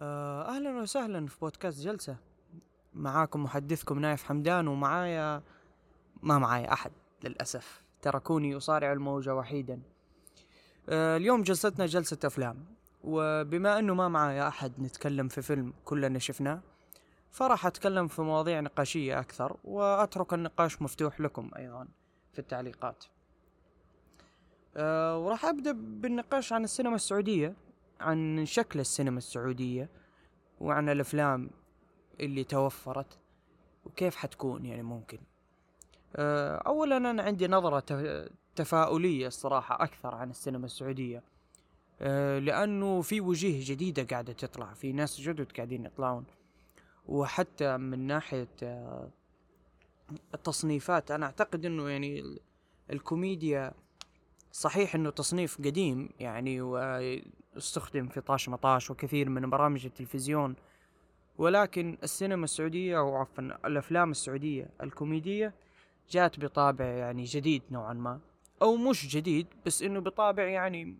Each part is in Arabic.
آه، أهلا وسهلا في بودكاست جلسة. معاكم محدثكم نايف حمدان ومعايا ما معايا أحد للأسف. تركوني أصارع الموجة وحيدا. آه، اليوم جلستنا جلسة أفلام. وبما أنه ما معايا أحد نتكلم في فيلم كلنا شفناه فراح أتكلم في مواضيع نقاشية أكثر وأترك النقاش مفتوح لكم أيضا في التعليقات. أه وراح أبدأ بالنقاش عن السينما السعودية. عن شكل السينما السعودية وعن الأفلام اللي توفرت وكيف حتكون يعني ممكن. أه أولا أنا عندي نظرة تفاؤلية الصراحة أكثر عن السينما السعودية. أه لأنه في وجيه جديدة قاعدة تطلع في ناس جدد قاعدين يطلعون. وحتى من ناحية أه التصنيفات أنا أعتقد أنه يعني الكوميديا صحيح إنه تصنيف قديم يعني واستخدم في طاش مطاش وكثير من برامج التلفزيون ولكن السينما السعودية أو عفوا الأفلام السعودية الكوميدية جات بطابع يعني جديد نوعا ما أو مش جديد بس إنه بطابع يعني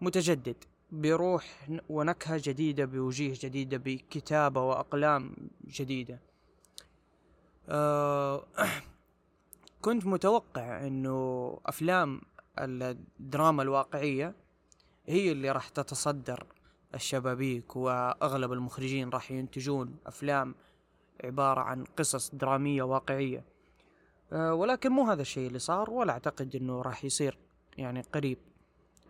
متجدد بروح ونكهة جديدة بوجيه جديدة بكتابة وأقلام جديدة. أه كنت متوقع إنه أفلام الدراما الواقعية هي اللي راح تتصدر الشبابيك وأغلب المخرجين راح ينتجون أفلام عبارة عن قصص درامية واقعية. أه ولكن مو هذا الشيء اللي صار ولا أعتقد إنه راح يصير يعني قريب.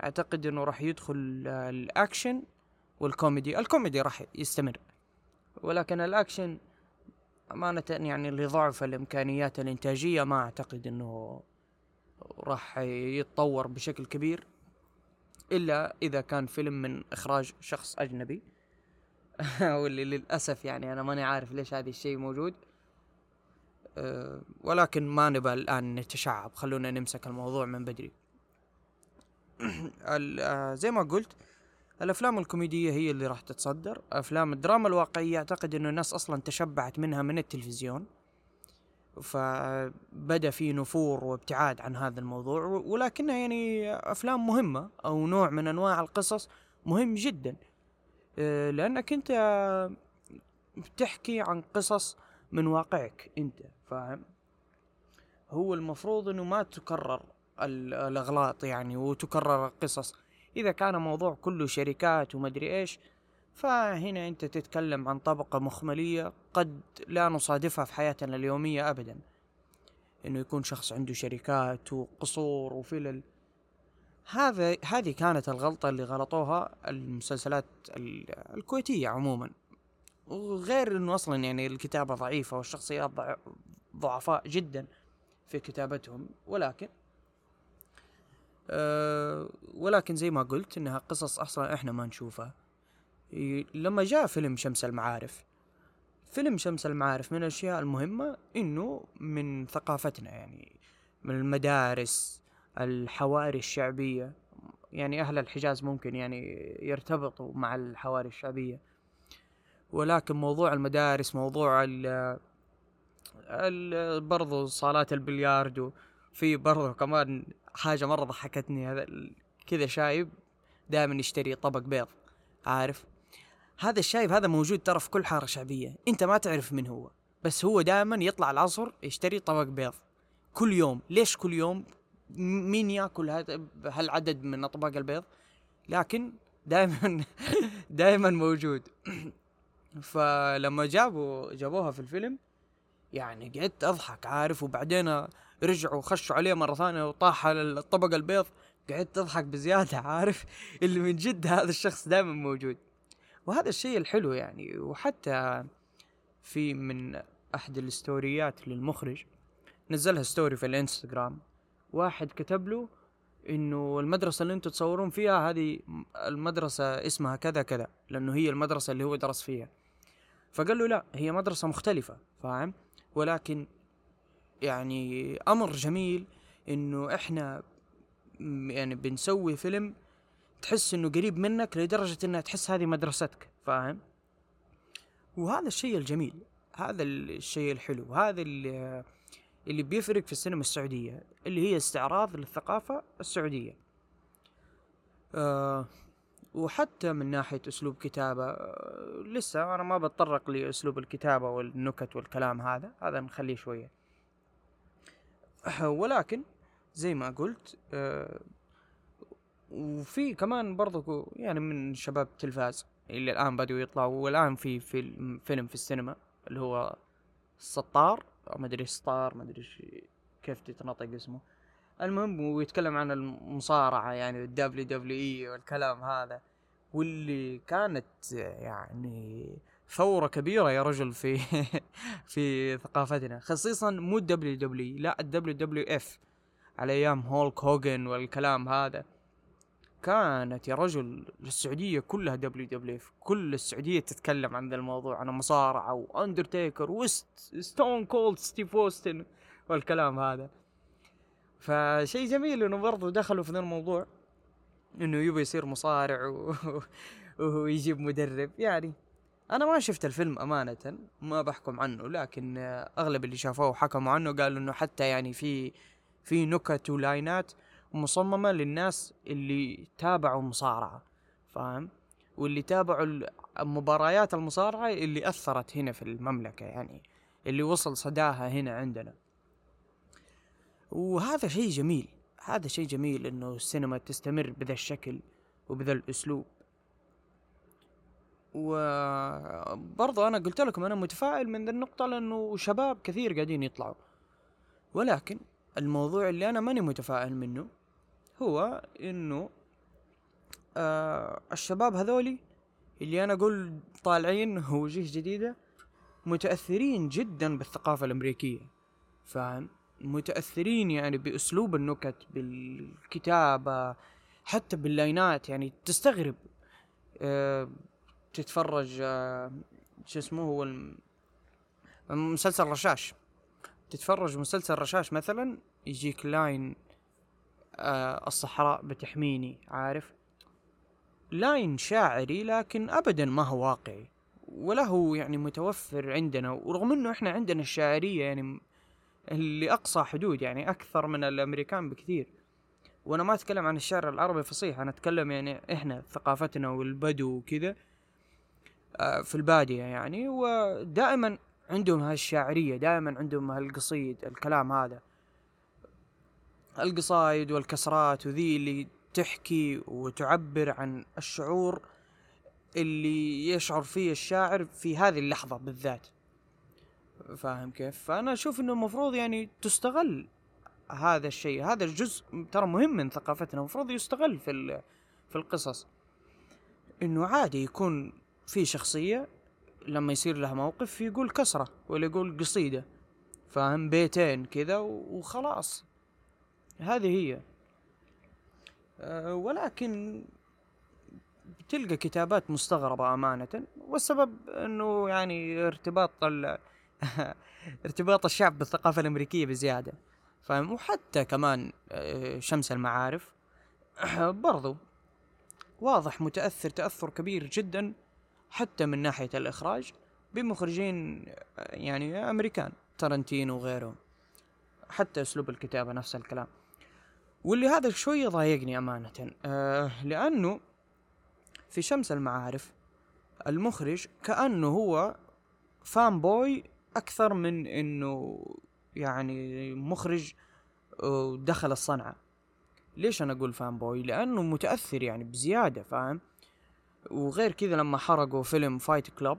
أعتقد إنه راح يدخل الأكشن والكوميدي. الكوميدي راح يستمر ولكن الأكشن أمانة يعني لضعف الإمكانيات الإنتاجية ما أعتقد أنه راح يتطور بشكل كبير. إلا إذا كان فيلم من إخراج شخص أجنبي. واللي للأسف يعني أنا ماني عارف ليش هذا الشيء موجود. أه ولكن ما نبى الآن نتشعب. خلونا نمسك الموضوع من بدري. أه زي ما قلت الأفلام الكوميدية هي اللي راح تتصدر. أفلام الدراما الواقعية أعتقد إنه الناس أصلا تشبعت منها من التلفزيون. فبدأ في نفور وابتعاد عن هذا الموضوع ولكنها يعني أفلام مهمة أو نوع من أنواع القصص مهم جدا. آه، لأنك أنت بتحكي عن قصص من واقعك أنت فاهم؟ هو المفروض إنه ما تكرر الأغلاط يعني وتكرر القصص. إذا كان موضوع كله شركات ومدري إيش فهنا أنت تتكلم عن طبقة مخملية قد لا نصادفها في حياتنا اليومية ابدا. إنه يكون شخص عنده شركات وقصور وفلل. هذا هذه كانت الغلطة اللي غلطوها المسلسلات الكويتية عموما. وغير إنه أصلا يعني الكتابة ضعيفة والشخصيات ضعفاء جدا في كتابتهم. ولكن أه ولكن زي ما قلت إنها قصص أصلا إحنا ما نشوفها. لما جاء فيلم شمس المعارف فيلم شمس المعارف من الأشياء المهمة إنه من ثقافتنا يعني من المدارس الحواري الشعبية يعني أهل الحجاز ممكن يعني يرتبطوا مع الحواري الشعبية. ولكن موضوع المدارس موضوع ال ال برضو صالات البلياردو في برضو كمان حاجة مرة ضحكتني هذا كذا شايب دائما يشتري طبق بيض عارف؟ هذا الشايب هذا موجود ترى في كل حارة شعبية. أنت ما تعرف من هو. بس هو دائما يطلع العصر يشتري طبق بيض. كل يوم. ليش كل يوم؟ مين ياكل هالعدد من أطباق البيض؟ لكن دائما دائما موجود. فلما جابوا جابوها في الفيلم يعني قعدت أضحك عارف؟ وبعدين رجعوا خشوا عليه مرة ثانية وطاح الطبق البيض. قعدت أضحك بزيادة عارف؟ اللي من جد هذا الشخص دائما موجود. وهذا الشيء الحلو يعني وحتى في من أحد الستوريات للمخرج نزلها ستوري في الإنستغرام واحد كتب له إنه المدرسة اللي أنتم تصورون فيها هذه المدرسة اسمها كذا كذا لأنه هي المدرسة اللي هو درس فيها. فقال له لا هي مدرسة مختلفة فاهم؟ ولكن يعني أمر جميل إنه إحنا يعني بنسوي فيلم تحس إنه قريب منك لدرجة إنها تحس هذه مدرستك فاهم؟ وهذا الشيء الجميل هذا الشيء الحلو هذا اللي, اللي بيفرق في السينما السعودية اللي هي استعراض للثقافة السعودية. آه وحتى من ناحية أسلوب كتابة آه، لسه أنا ما بتطرق لأسلوب الكتابة والنكت والكلام هذا هذا نخليه شوية. ولكن زي ما قلت آه، وفي كمان برضو يعني من شباب التلفاز اللي الآن بدوا يطلعوا والآن في فيلم فيلم في السينما اللي هو سطار ما أدري سطار ما أدري كيف تتنطق اسمه. المهم ويتكلم عن المصارعة يعني ال WWE والكلام هذا واللي كانت يعني ثورة كبيرة يا رجل في في ثقافتنا خصيصا مو الدبليو دبليو لا الدبليو دبليو إف على أيام هولك هوجن والكلام هذا. كانت يا رجل السعودية كلها WWF كل السعودية تتكلم عن ذا الموضوع عن مصارعة واندرتيكر وست ستون كولد ستيف اوستن والكلام هذا. فشيء جميل إنه برضو دخلوا في ذا الموضوع إنه يبغى يصير مصارع و... ويجيب مدرب. يعني أنا ما شفت الفيلم أمانة ما بحكم عنه لكن أغلب اللي شافوه حكموا عنه قالوا إنه حتى يعني في في نكت ولاينات مصممة للناس اللي تابعوا مصارعة فاهم؟ واللي تابعوا مباريات المصارعة اللي أثرت هنا في المملكة يعني اللي وصل صداها هنا عندنا. وهذا شيء جميل هذا شيء جميل إنه السينما تستمر بذا الشكل وبذا الأسلوب. وبرضو أنا قلت لكم أنا متفائل من ذا النقطة لأنه شباب كثير قاعدين يطلعوا. ولكن الموضوع اللي أنا ماني متفائل منه هو إنه آه الشباب هذولي اللي أنا أقول طالعين وجيه جديدة متأثرين جدا بالثقافة الأمريكية. فاهم؟ متأثرين يعني بأسلوب النكت بالكتابة حتى بال lineات. يعني تستغرب أه تتفرج أه شو اسمه هو مسلسل رشاش. تتفرج مسلسل رشاش مثلا يجيك line أه الصحراء بتحميني عارف؟ line شاعري لكن ابدا ما هو واقعي ولا هو يعني متوفر عندنا ورغم إنه إحنا عندنا الشاعرية يعني لأقصى حدود يعني أكثر من الأمريكان بكثير. وأنا ما أتكلم عن الشعر العربي فصيح أنا أتكلم يعني إحنا ثقافتنا والبدو وكذا آه، في البادية يعني. ودائما عندهم هالشاعرية دائما عندهم هالقصيد الكلام هذا. القصايد والكسرات وذي اللي تحكي وتعبر عن الشعور اللي يشعر فيه الشاعر في هذه اللحظة بالذات. فاهم كيف؟ فأنا أشوف إنه المفروض يعني تستغل هذا الشيء. هذا الجزء ترى مهم من ثقافتنا المفروض يستغل في في القصص. إنه عادي يكون في شخصية لما يصير لها موقف يقول كسرة ولا يقول قصيدة. فاهم؟ بيتين كذا وخلاص. هذه هي. أه ولكن تلقى كتابات مستغربة أمانة والسبب أنه يعني ارتباط ارتباط الشعب بالثقافة الأمريكية بزيادة. فاهم؟ وحتى كمان آه، شمس المعارف. برضو واضح متأثر تأثر كبير جدا حتى من ناحية الإخراج بمخرجين آه، يعني أمريكان تارنتينو وغيرهم. حتى أسلوب الكتابة نفس الكلام. واللي هذا شوي ضايقني أمانة آه لأنه في شمس المعارف المخرج كأنه هو fanboy أكثر من إنه يعني مخرج آه، دخل الصنعة. ليش أنا أقول fanboy لأنه متأثر يعني بزيادة فاهم؟ وغير كذا لما حرقوا فيلم Fight Club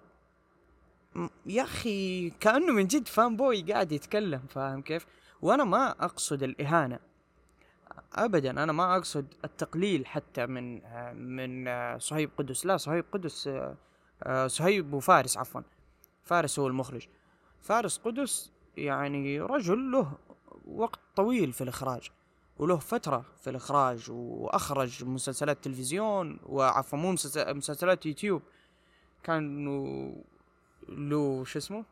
يا أخي كأنه من جد فان بوي قاعد يتكلم فاهم كيف؟ وأنا ما أقصد الإهانة. ابدا أنا ما أقصد التقليل حتى من من صهيب قدس لا صهيب قدس صهيب وفارس عفوا فارس هو المخرج. فارس قدس يعني رجل له وقت طويل في الإخراج وله فترة في الإخراج وأخرج مسلسلات تلفزيون وعفوا مو مسلسلات يوتيوب. كان له شو اسمه؟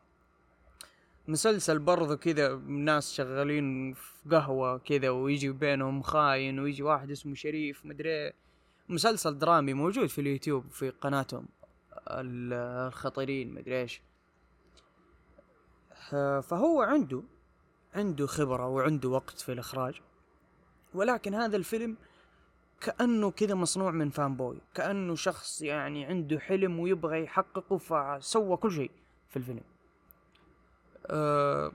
مسلسل برضو كذا ناس شغالين في قهوة كذا ويجي بينهم خاين ويجي واحد اسمه شريف مدري مسلسل درامي موجود في اليوتيوب في قناتهم. الخطيرين مدري إيش. فهو عنده عنده خبرة وعنده وقت في الإخراج. ولكن هذا الفيلم كأنه كذا مصنوع من fanboy كأنه شخص يعني عنده حلم ويبغى يحققه فسوى كل شيء في الفيلم. أه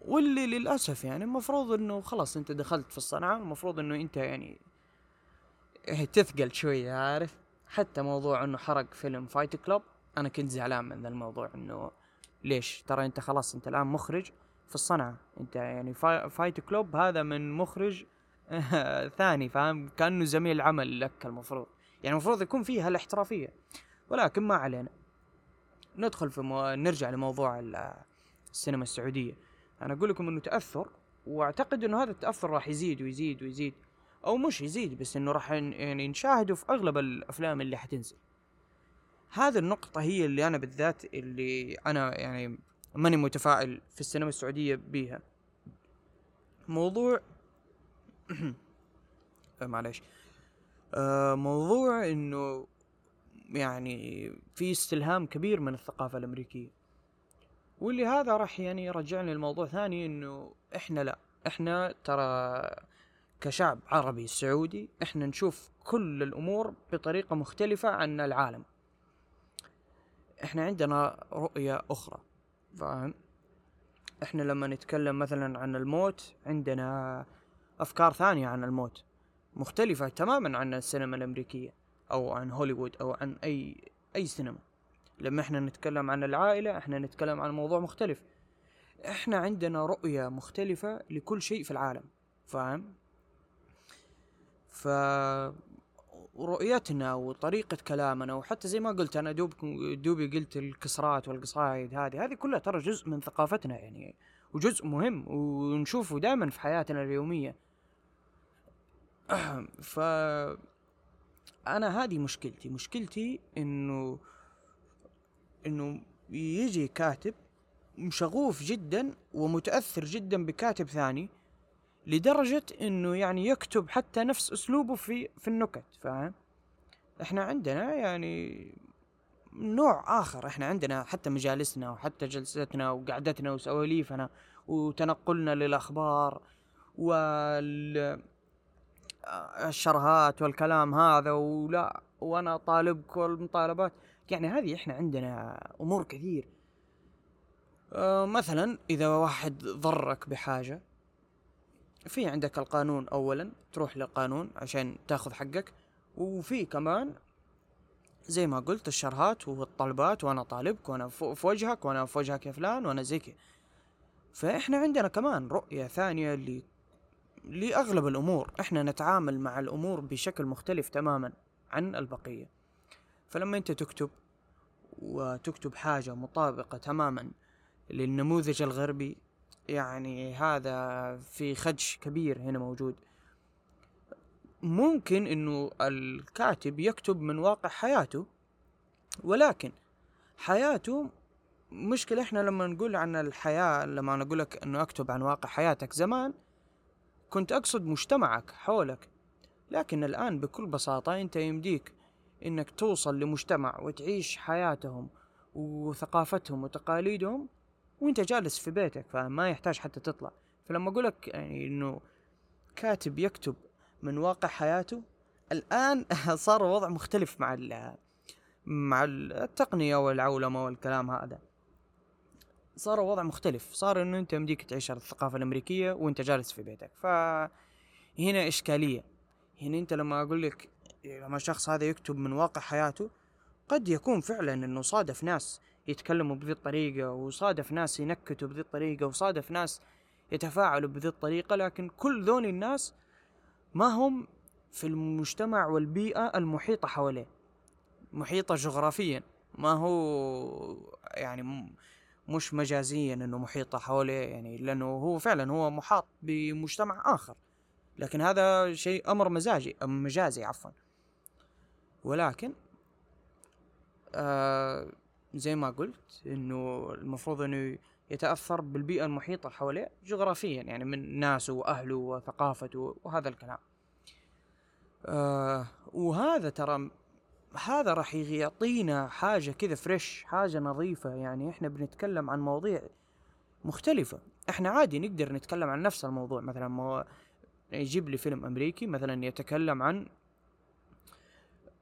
واللي للأسف يعني المفروض إنه خلاص أنت دخلت في الصنعة المفروض إنه أنت يعني تثقل شوية عارف؟ حتى موضوع إنه حرق فيلم Fight Club أنا كنت زعلان من ذا الموضوع إنه ليش؟ ترى أنت خلاص أنت الآن مخرج في الصنعة. أنت يعني فايت كلوب هذا من مخرج ثاني فاهم؟ كأنه زميل عمل لك المفروض. يعني المفروض يكون فيها الاحترافيه ولكن ما علينا. ندخل في مو... نرجع لموضوع السينما السعودية. أنا أقول لكم إنه تأثر وأعتقد إنه هذا التأثر راح يزيد ويزيد ويزيد أو مش يزيد بس إنه راح يعني نشاهده في أغلب الأفلام اللي حتنزل. هذه النقطة هي اللي أنا بالذات اللي أنا يعني ماني متفائل في السينما السعودية بيها. موضوع معلش آه موضوع إنه يعني في استلهام كبير من الثقافة الأمريكية. واللي هذا راح يعني يرجعني لموضوع ثاني إنه إحنا لا إحنا ترى كشعب عربي سعودي إحنا نشوف كل الأمور بطريقة مختلفة عن العالم. إحنا عندنا رؤية أخرى فاهم؟ إحنا لما نتكلم مثلا عن الموت عندنا أفكار ثانية عن الموت مختلفة تماما عن السينما الأمريكية أو عن هوليوود أو عن أي أي سينما. لما إحنا نتكلم عن العائلة إحنا نتكلم عن موضوع مختلف. إحنا عندنا رؤية مختلفة لكل شيء في العالم فاهم؟ ف رؤيتنا وطريقة كلامنا وحتى زي ما قلت أنا دوب دوبي قلت الكسرات والقصايد هذه هذه كلها ترى جزء من ثقافتنا يعني وجزء مهم ونشوفه دائما في حياتنا اليومية. ف أنا هذه مشكلتي مشكلتي إنه إنه يجي كاتب شغوف جدا ومتأثر جدا بكاتب ثاني لدرجة إنه يعني يكتب حتى نفس أسلوبه في في النكت فاهم؟ إحنا عندنا يعني نوع آخر إحنا عندنا حتى مجالسنا وحتى جلستنا وقعدتنا وسواليفنا وتنقلنا للأخبار وال الشرهات والكلام هذا ولا وأنا طالبك والمطالبات يعني هذه إحنا عندنا أمور كثير. أه مثلا إذا واحد ضرك بحاجة في عندك القانون اولا تروح للقانون عشان تاخذ حقك وفي كمان زي ما قلت الشرهات والطلبات وأنا طالبك وأنا في وجهك وأنا في وجهك يا فلان وأنا زي كذا. فإحنا عندنا كمان رؤية ثانية ل لأغلب الأمور. إحنا نتعامل مع الأمور بشكل مختلف تماما عن البقية. فلما أنت تكتب وتكتب حاجة مطابقة تماما للنموذج الغربي يعني هذا في خدش كبير هنا موجود. ممكن إنه الكاتب يكتب من واقع حياته ولكن حياته مشكلة إحنا لما نقول عن الحياة لما نقول لك إنه أكتب عن واقع حياتك زمان كنت أقصد مجتمعك حولك. لكن الآن بكل بساطة أنت يمديك إنك توصل لمجتمع وتعيش حياتهم وثقافتهم وتقاليدهم وإنت جالس في بيتك فما يحتاج حتى تطلع. فلما اقولك يعني إنه كاتب يكتب من واقع حياته الآن صار وضع مختلف مع مع التقنية والعولمة والكلام هذا. صار وضع مختلف. صار إنه أنت يمديك تعيش الثقافة الأمريكية وأنت جالس في بيتك. فهنا إشكالية. هنا أنت لما أقول لك لما الشخص هذا يكتب من واقع حياته قد يكون فعلا إنه صادف ناس يتكلموا بذي الطريقة وصادف ناس ينكتوا بذي الطريقة وصادف ناس يتفاعلوا بذي الطريقة لكن كل ذول الناس ما هم في المجتمع والبيئة المحيطة حواليه. محيطة جغرافيا ما هو يعني مش مجازيا إنه محيطة حواليه يعني لأنه هو فعلا هو محاط بمجتمع آخر. لكن هذا شيء أمر مزاجي مجازي عفوا. ولكن آه زي ما قلت إنه المفروض إنه يتأثر بالبيئة المحيطة حواليه جغرافيا يعني من ناسه وأهله وثقافته وهذا الكلام. آه وهذا ترى هذا راح يعطينا حاجة كذا فريش حاجة نظيفة يعني إحنا بنتكلم عن مواضيع مختلفة. إحنا عادي نقدر نتكلم عن نفس الموضوع مثلا مو يجيب لي فيلم أمريكي مثلا يتكلم عن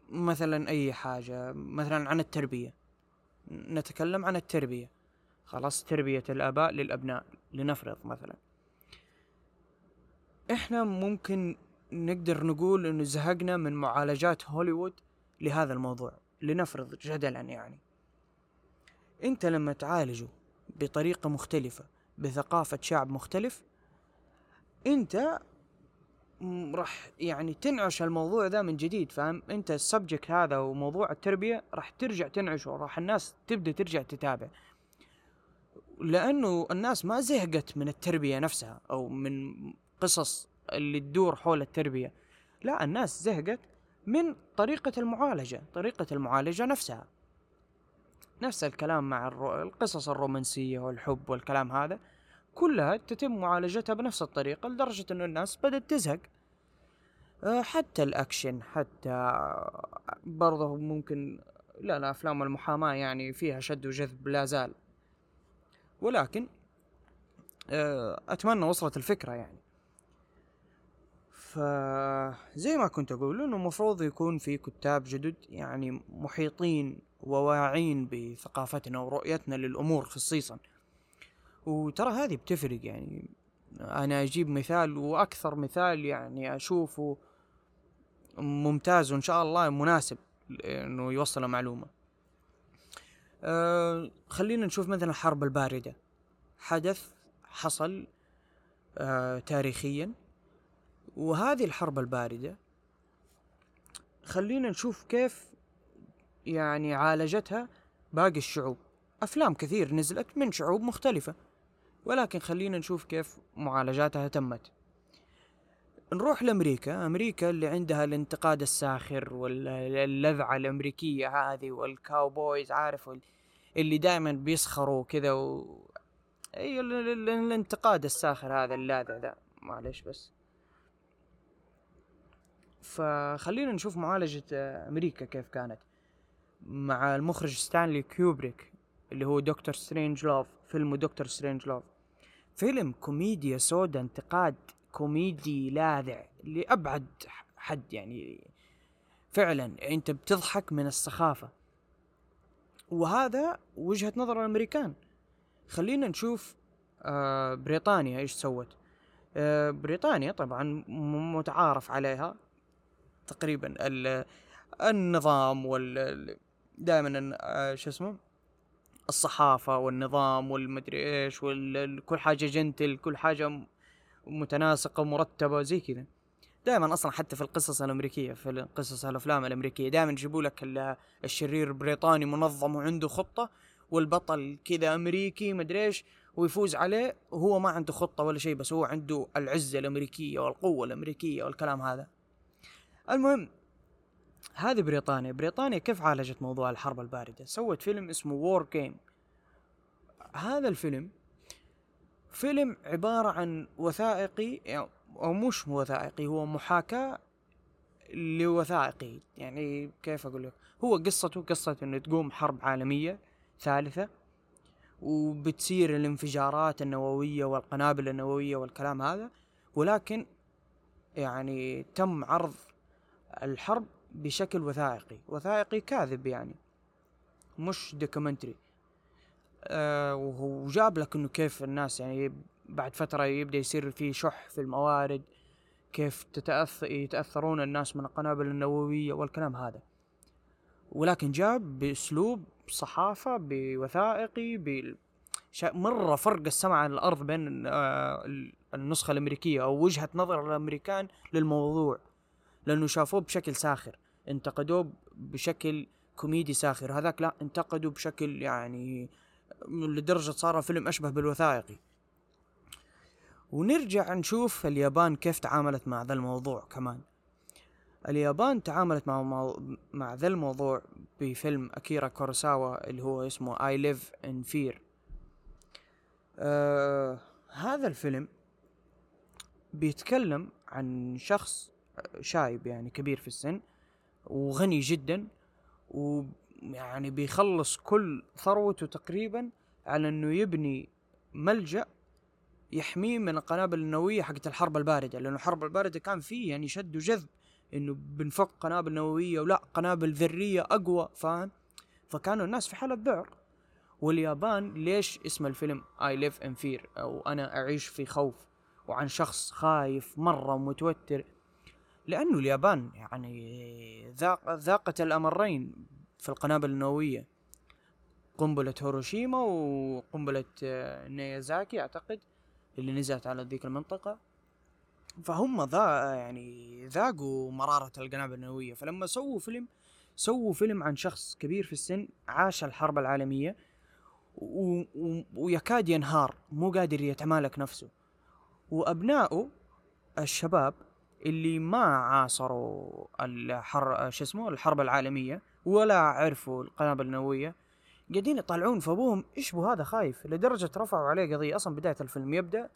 مثلا أي حاجة مثلا عن التربية. نتكلم عن التربية. خلاص تربية الآباء للأبناء لنفرض مثلا. إحنا ممكن نقدر نقول انه زهقنا من معالجات هوليوود لهذا الموضوع لنفرض جدلا يعني. أنت لما تعالجه بطريقة مختلفة بثقافة شعب مختلف أنت راح يعني تنعش الموضوع ذا من جديد فاهم؟ انت ال subject هذا وموضوع التربية راح ترجع تنعشه راح الناس تبدأ ترجع تتابع. لأنه الناس ما زهقت من التربية نفسها أو من قصص اللي تدور حول التربية. لا الناس زهقت من طريقة المعالجة طريقة المعالجة نفسها. نفس الكلام مع. القصص الرومانسية والحب والكلام هذا. كلها تتم معالجتها بنفس الطريقة لدرجة إنه الناس بدأت تزهق. أه، حتى الأكشن حتى برضه ممكن لا لا أفلام المحاماة يعني فيها شد وجذب لا زال. ولكن أه، أتمنى وصلت الفكرة يعني. فزي ما كنت أقول إنه المفروض يكون في كتاب جدد يعني محيطين وواعين بثقافتنا ورؤيتنا للأمور خصيصا. وترى هذه بتفرق يعني. أنا أجيب مثال وأكثر مثال يعني أشوفه ممتاز وإن شاء الله مناسب انه يوصل معلومه أه خلينا نشوف مثلا الحرب الباردة. حدث حصل أه تاريخيا. وهذه الحرب الباردة خلينا نشوف كيف يعني عالجتها باقي الشعوب. أفلام كثير نزلت من شعوب مختلفة. ولكن خلينا نشوف كيف معالجاتها تمت. نروح لأمريكا. أمريكا اللي عندها الانتقاد الساخر واللذعة الأمريكية هذه والكاوبويز عارف اللي دائما بيسخروا كذا و... أي الانتقاد الساخر هذا اللاذع ذا. معلش بس. فخلينا نشوف معالجة أمريكا كيف كانت. مع المخرج ستانلي كيوبريك اللي هو Dr. Strangelove فيلم Dr. Strangelove. فيلم كوميديا سودا انتقاد كوميدي لاذع لأبعد حد يعني. فعلا أنت بتضحك من السخافة. وهذا وجهة نظر الأمريكان. خلينا نشوف آه بريطانيا إيش سوت. آه بريطانيا طبعا متعارف عليها. تقريبا النظام وال دائما آه، شو اسمه؟ الصحافة والنظام والمدري إيش وكل حاجة جنتل كل حاجة متناسقة ومرتبة زي كذا. دائما أصلا حتى في القصص الأمريكية في قصص الأفلام الأمريكية دائما يجيبوا لك الشرير بريطاني منظم وعنده خطة والبطل كذا أمريكي مدري إيش ويفوز عليه وهو ما عنده خطة ولا شيء بس هو عنده العزة الأمريكية والقوة الأمريكية والكلام هذا. المهم هذه بريطانيا. بريطانيا كيف عالجت موضوع الحرب الباردة؟ سوت فيلم اسمه وور جيم هذا الفيلم فيلم عبارة عن وثائقي أو مش وثائقي هو محاكاة لوثائقي. يعني كيف أقول لك؟ هو قصته قصة إنه تقوم حرب عالمية ثالثة وبتصير الانفجارات النووية والقنابل النووية والكلام هذا. ولكن يعني تم عرض الحرب بشكل وثائقي. وثائقي كاذب يعني. مش دوكيومنتري آه وجاب لك إنه كيف الناس يعني بعد فترة يبدأ يصير في شح في الموارد كيف تتأثر يتأثرون الناس من القنابل النووية والكلام هذا. ولكن جاب بأسلوب صحافة بوثائقي ب مرة فرق السماء عن الأرض بين آه النسخة الأمريكية أو وجهة نظر الأمريكان للموضوع. لأنه شافوه بشكل ساخر. انتقدوه بشكل كوميدي ساخر. هذاك لا انتقدوا بشكل يعني لدرجة صار فيلم أشبه بالوثائقي. ونرجع نشوف اليابان كيف تعاملت مع ذا الموضوع كمان. اليابان تعاملت مع. مع ذا الموضوع بفيلم أكيرا كوروساوا اللي هو اسمه I Live in Fear. آه... هذا الفيلم بيتكلم عن شخص شايب يعني كبير في السن وغني جدا ويعني بيخلص كل ثروته تقريبا على إنه يبني ملجأ يحميه من القنابل النووية حقت الحرب الباردة. لأنه الحرب الباردة كان فيه يعني شد وجذب إنه بنفك قنابل نووية ولا قنابل ذرية أقوى فاهم؟ فكانوا الناس في حالة ذعر واليابان ليش اسم الفيلم I Live in Fear أو أنا أعيش في خوف وعن شخص خايف مرة ومتوتر لأنه اليابان يعني ذاق ذاقت الأمرين في القنابل النووية. قنبلة هيروشيما وقنبلة آه، ناجازاكي أعتقد اللي نزلت على ذيك المنطقة. فهم ذا يعني ذاقوا مرارة القنابل النووية. فلما سووا فيلم سووا فيلم عن شخص كبير في السن عاش الحرب العالمية و... و... ويكاد ينهار مو قادر يتمالك نفسه. وأبنائه الشباب اللي ما عاصروا الحر شو اسمه الحرب العالمية ولا عرفوا القنابل النووية قاعدين يطلعون في ابوهم إيش بو هذا خايف؟ لدرجة رفعوا عليه قضية. أصلا بداية الفيلم يبدأ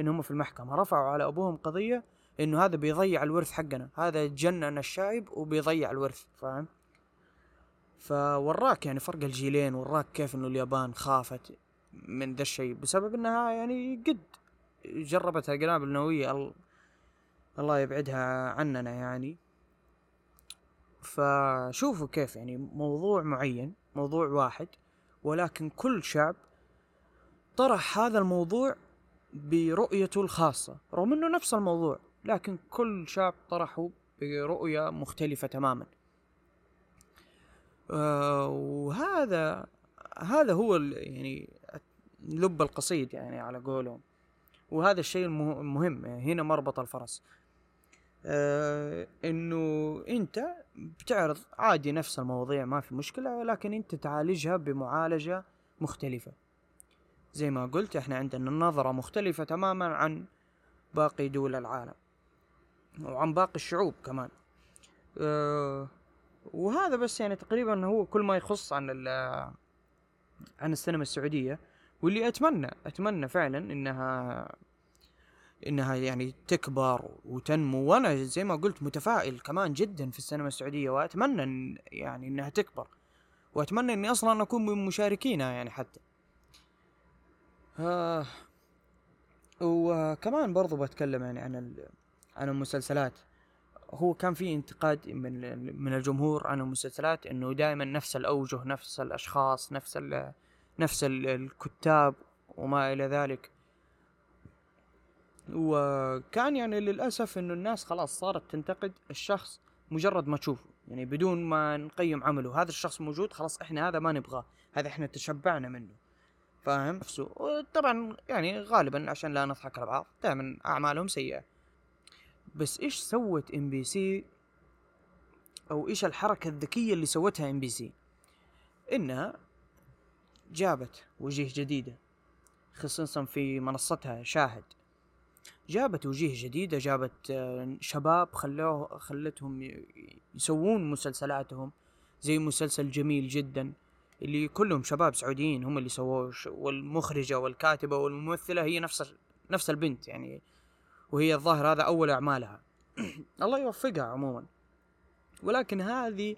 ان هم في المحكمة رفعوا على أبوهم قضية إنه هذا بيضيع الورث حقنا هذا جنن الشايب وبيضيع الورث فاهم؟ فوراك يعني فرق الجيلين وراك كيف إنه اليابان خافت من ذا الشيء بسبب إنها يعني قد جربت القنابل النووية الله يبعدها عننا يعني. فشوفوا كيف يعني موضوع معين موضوع واحد ولكن كل شعب طرح هذا الموضوع برؤيته الخاصة رغم إنه نفس الموضوع لكن كل شاب طرحه برؤية مختلفة تماما. آه وهذا هذا هو يعني لب القصيد يعني على قولهم. وهذا الشيء المهم يعني هنا مربط الفرس. آه إنه أنت بتعرض عادي نفس المواضيع ما في مشكلة ولكن أنت تعالجها بمعالجة مختلفة. زي ما قلت إحنا عندنا نظرة مختلفة تماما عن باقي دول العالم وعن باقي الشعوب كمان. أه وهذا بس يعني تقريبا هو كل ما يخص عن عن السينما السعودية واللي أتمنى أتمنى فعلا إنها إنها يعني تكبر وتنمو وأنا زي ما قلت متفائل كمان جدا في السينما السعودية وأتمنى إن يعني إنها تكبر وأتمنى إني أصلا أكون من مشاركينها يعني حتى. آه وكمان برضو بتكلم يعني عن عن المسلسلات. هو كان في انتقاد من من الجمهور عن المسلسلات إنه دائما نفس الأوجه نفس الأشخاص نفس ال نفس ال الكتاب وما إلى ذلك. وكان يعني للأسف إنه الناس خلاص صارت تنتقد الشخص مجرد ما تشوفه يعني بدون ما نقيم عمله. هذا الشخص موجود خلاص إحنا هذا ما نبغاه هذا إحنا تشبعنا منه. فاهم؟ نفسه. طبعا يعني غالبا عشان لا نضحك على بعض دائما أعمالهم سيئة. بس إيش سوت MBC؟ أو إيش الحركة الذكية اللي سوتها MBC؟ إنها جابت وجيه جديدة خصوصا في منصتها شاهد. جابت وجيه جديدة جابت آه، شباب خلوه خلتهم يسوون مسلسلاتهم زي مسلسل جميل جدا اللي كلهم شباب سعوديين هم اللي سووه والمخرجة والكاتبة والممثلة هي نفس نفس البنت يعني وهي الظاهر هذا أول أعمالها. الله يوفقها عموما. ولكن هذه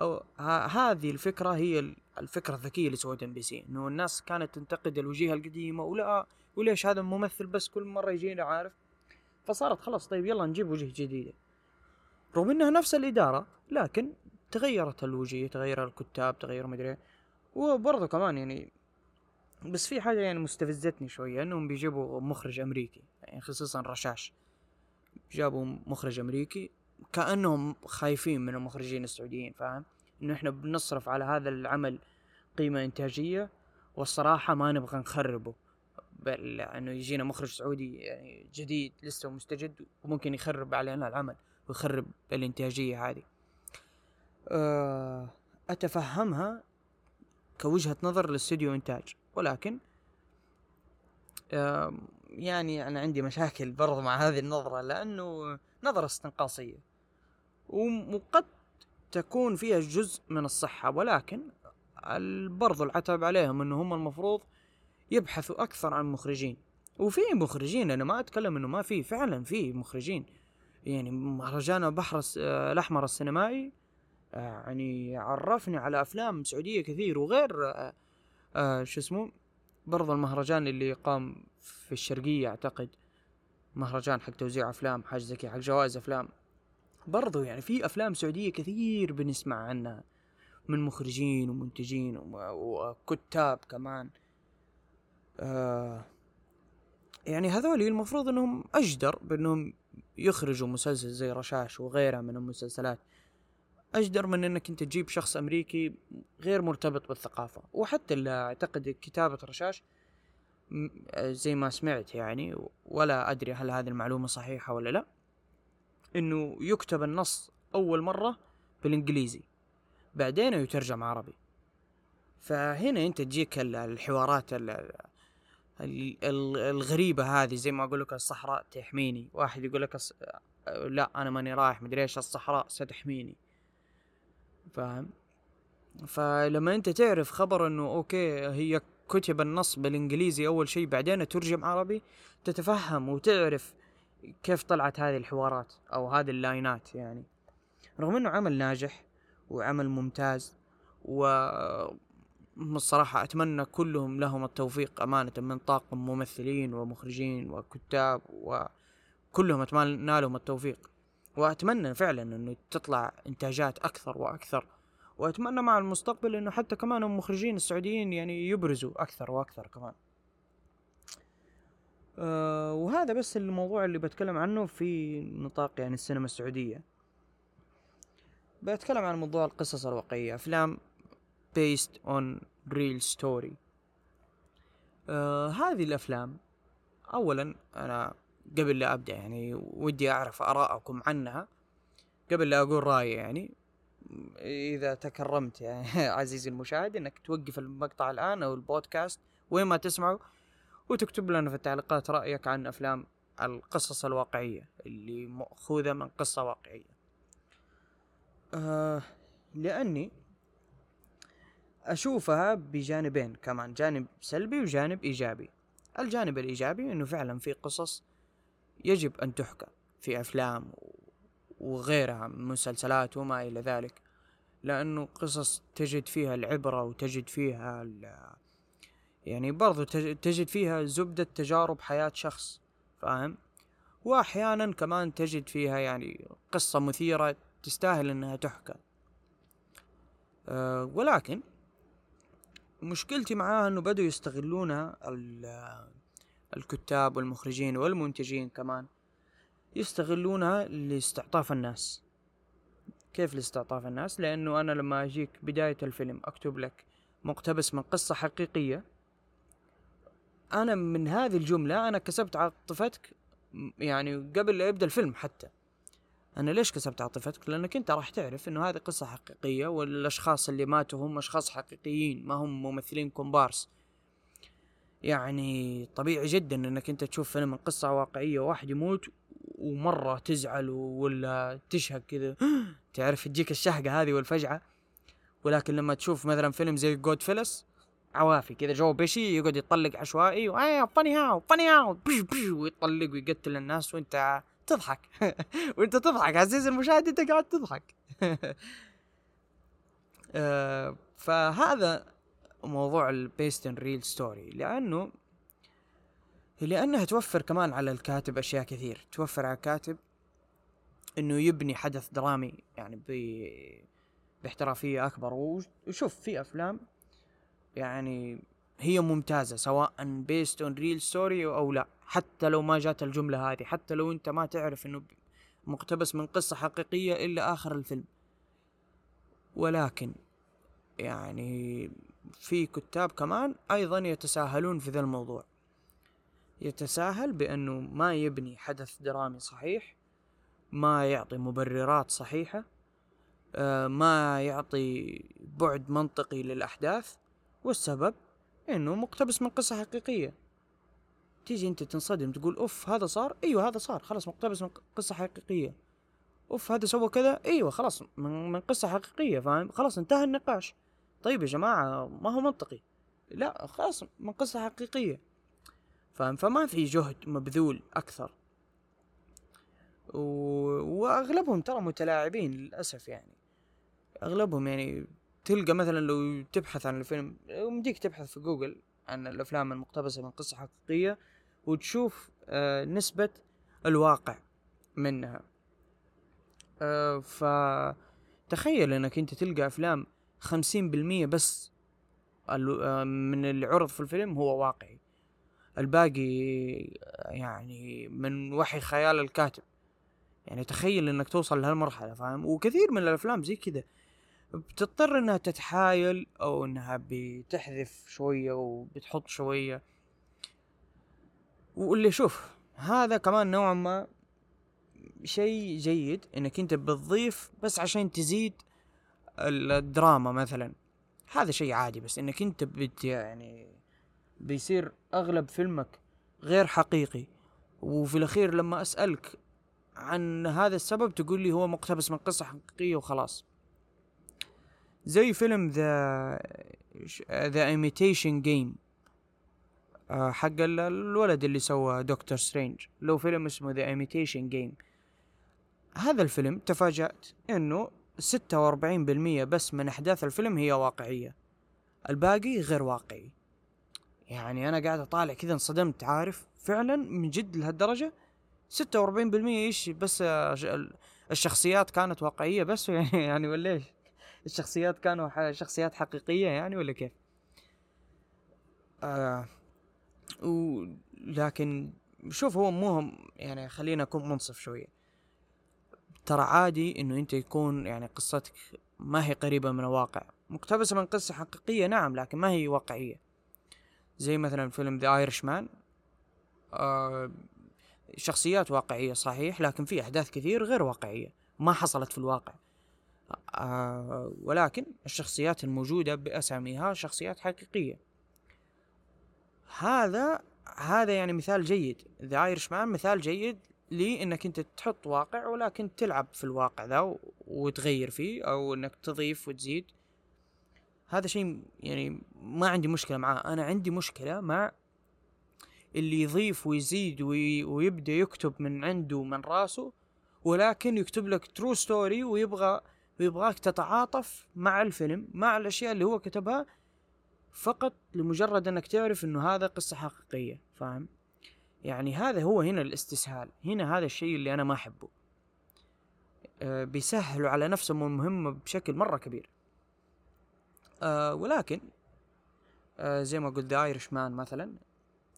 أو هذه الفكرة هي الفكرة الذكية اللي سوتها أم بي سي إنه الناس كانت تنتقد الوجيه القديمة ولا وليش هذا الممثل بس كل مرة يجينا عارف. فصارت خلاص طيب يلا نجيب وجه جديدة. رغم إنها نفس الإدارة لكن تغيرت الوجيه تغير الكتاب تغير مدري وبرضه كمان يعني بس في حاجة يعني مستفزتني شوية إنهم بيجيبوا مخرج أمريكي يعني خصوصا رشاش. جابوا مخرج أمريكي كأنهم خايفين من المخرجين السعوديين فاهم؟ إنه إحنا بنصرف على هذا العمل قيمة إنتاجية والصراحة ما نبغى نخربه. بل انه يجينا مخرج سعودي يعني جديد لسه مستجد وممكن يخرب علينا العمل ويخرب الإنتاجية هذه. أه أتفهمها كوجهة نظر للاستوديو إنتاج ولكن يعني أنا عندي مشاكل برضو مع هذه النظرة لأنه نظرة استنقاصية وقد تكون فيها جزء من الصحة ولكن برضو العتب عليهم إنه هم المفروض يبحثوا أكثر عن مخرجين. وفي مخرجين أنا ما أتكلم إنه ما في فعلا في مخرجين. يعني مهرجان البحر الأحمر السينمائي يعني عرفني على أفلام سعودية كثير وغير آه آه شو اسمه برضه المهرجان اللي قام في الشرقية أعتقد. مهرجان حق توزيع أفلام حاجة زي حق جوائز أفلام. برضو يعني في أفلام سعودية كثير بنسمع عنها. من مخرجين ومنتجين وكتاب كمان. آه يعني هذول المفروض إنهم أجدر بإنهم يخرجوا مسلسل زي رشاش وغيرها من المسلسلات. أجدر من إنك أنت تجيب شخص أمريكي غير مرتبط بالثقافة. وحتى أعتقد كتابة رشاش زي ما سمعت يعني ولا أدري هل هذه المعلومة صحيحة ولا لا إنه يكتب النص أول مرة بالإنجليزي بعدين يترجم عربي. فهنا أنت تجيك الحوارات الغريبة هذه زي ما أقول لك الصحراء تحميني. واحد يقول لك الص... لا أنا ماني رايح مدري إيش الصحراء ستحميني. فاهم؟ فلما أنت تعرف خبر إنه أوكي هي كتب النص بالإنجليزي أول شيء بعدين ترجم عربي تتفهم وتعرف كيف طلعت هذه الحوارات أو هذه اللاينات يعني. رغم إنه عمل ناجح وعمل ممتاز و الصراحة أتمنى كلهم لهم التوفيق أمانة من طاقم ممثلين ومخرجين وكتاب وكلهم أتمنى لهم التوفيق. وأتمنى فعلا أنه تطلع إنتاجات أكثر وأكثر. وأتمنى مع المستقبل أنه حتى كمان المخرجين السعوديين يعني يبرزوا أكثر وأكثر كمان. أه وهذا بس الموضوع اللي بتكلم عنه في نطاق يعني السينما السعودية. بتكلم عن موضوع القصص الواقعية أفلام based on real story. آه هذه الأفلام أولا أنا قبل لا أبدأ يعني ودي أعرف آراءكم عنها قبل لا أقول رأيي يعني إذا تكرمت يعني عزيزي المشاهد إنك توقف المقطع الآن أو البودكاست وين ما تسمعه وتكتب لنا في التعليقات رأيك عن أفلام القصص الواقعية اللي مأخوذة من قصة واقعية. آه لأني أشوفها بجانبين كمان جانب سلبي وجانب إيجابي. الجانب الإيجابي إنه فعلا في قصص يجب أن تحكى في أفلام وغيرها من مسلسلات وما إلى ذلك. لأنه قصص تجد فيها العبرة وتجد فيها يعني برضو تجد فيها زبدة تجارب حياة شخص فاهم؟ واحيانا كمان تجد فيها يعني قصة مثيرة تستاهل إنها تحكى. أه ولكن مشكلتي معاها إنه بدوا يستغلونها الكتاب والمخرجين والمنتجين كمان. يستغلونها لاستعطاف الناس. كيف لاستعطاف الناس؟ لأنه أنا لما أجيك بداية الفيلم أكتب لك مقتبس من قصة حقيقية. أنا من هذه الجملة أنا كسبت عاطفتك يعني قبل لا يبدأ الفيلم حتى. أنا ليش كسبت عاطفتك لأنك أنت راح تعرف إنه هذه قصة حقيقية والأشخاص اللي ماتوا هم أشخاص حقيقيين ما هم ممثلين كومبارس. يعني طبيعي جدا إنك أنت تشوف فيلم قصة واقعية واحد يموت ومرة تزعل ولا تشهق كذا. تعرف تجيك الشهقة هذه والفجعة؟ ولكن لما تشوف مثلا فيلم زي جود فيلس عوافي كذا جو بشي يقعد يطلق عشوائي وايه فاني هاو فاني هاو! ويطلق ويقتل الناس وأنت تضحك. وانت تضحك عزيزي المشاهد انت قاعد تضحك. آه، فهذا موضوع ال based on real story لأنه لأنها توفر كمان على الكاتب أشياء كثير. توفر على الكاتب إنه يبني حدث درامي يعني ب باحترافية أكبر. وشوف في أفلام يعني هي ممتازة سواء based on real story أو لا. حتى لو ما جات الجملة هذه حتى لو أنت ما تعرف إنه مقتبس من قصة حقيقية إلا آخر الفيلم. ولكن يعني في كتاب كمان أيضا يتساهلون في ذا الموضوع. يتساهل بأنه ما يبني حدث درامي صحيح ما يعطي مبررات صحيحة آه، ما يعطي بعد منطقي للأحداث والسبب إنه مقتبس من قصة حقيقية. تيجي انت تنصدم تقول أوف هذا صار؟ أيوه هذا صار خلاص مقتبس من قصة حقيقية. أوف هذا سوى كذا؟ أيوه خلاص من, من قصة حقيقية فاهم؟ خلاص انتهى النقاش. طيب يا جماعة ما هو منطقي. لا خلاص من قصة حقيقية. فاهم؟ فما في جهد مبذول أكثر. وأغلبهم ترى متلاعبين للأسف يعني. أغلبهم يعني تلقى مثلا لو تبحث عن الفيلم يمديك تبحث في جوجل عن الأفلام المقتبسة من قصة حقيقية. وتشوف آه نسبة الواقع منها. أه ف تخيل إنك أنت تلقى أفلام خمسين بالمية بس آه، من العرض في الفيلم هو واقعي. الباقي يعني من وحي خيال الكاتب. يعني تخيل إنك توصل لهالمرحلة فاهم؟ وكثير من الأفلام زي كذا بتضطر إنها تتحايل أو إنها بتحذف شوية وبتحط شوية. واللي شوف هذا كمان نوعا ما شيء جيد إنك أنت بتضيف بس عشان تزيد الدراما مثلا. هذا شيء عادي بس إنك أنت بت يعني بيصير أغلب فيلمك غير حقيقي. وفي الأخير لما أسألك عن هذا السبب تقول لي هو مقتبس من قصة حقيقية وخلاص. زي فيلم the The Imitation Game حق الولد اللي سوى دكتور سترينج له فيلم اسمه The Imitation Game هذا الفيلم تفاجأت إنه ستة وأربعين بالمية بس من أحداث الفيلم هي واقعية. الباقي غير واقعي. يعني أنا قاعد أطالع كذا انصدمت. عارف؟ فعلا من جد لهالدرجة؟ ستة وأربعين بالمية إيش؟ بس الشخصيات كانت واقعية بس؟ يعني ولا إيش؟ الشخصيات كانوا شخصيات حقيقية يعني ولا كيف؟ آه ولكن شوف هو مو يعني خلينا اكون منصف شوية. ترى عادي إنه أنت يكون يعني قصتك ما هي قريبة من الواقع. مقتبسة من قصة حقيقية نعم لكن ما هي واقعية. زي مثلا فيلم The Irishman شخصيات واقعية صحيح لكن في أحداث كثير غير واقعية ما حصلت في الواقع. آه ولكن الشخصيات الموجودة بأساميها شخصيات حقيقية. هذا هذا يعني مثال جيد. The Irishman مثال جيد لي انك أنت تحط واقع ولكن تلعب في الواقع ذا وتغير فيه أو إنك تضيف وتزيد. هذا شيء يعني ما عندي مشكلة معاه. أنا عندي مشكلة مع اللي يضيف ويزيد وي ويبدأ يكتب من عنده من راسه ولكن يكتب لك true story ويبغى ويبغاك تتعاطف مع الفيلم مع الأشياء اللي هو كتبها فقط لمجرد أنك تعرف إنه هذا قصة حقيقية فاهم؟ يعني هذا هو هنا الاستسهال هنا هذا الشيء اللي أنا ما أحبه. أه بيسهلوا على نفسهم المهمة بشكل مرة كبير. أه ولكن أه زي ما قلت The Irishman مثلا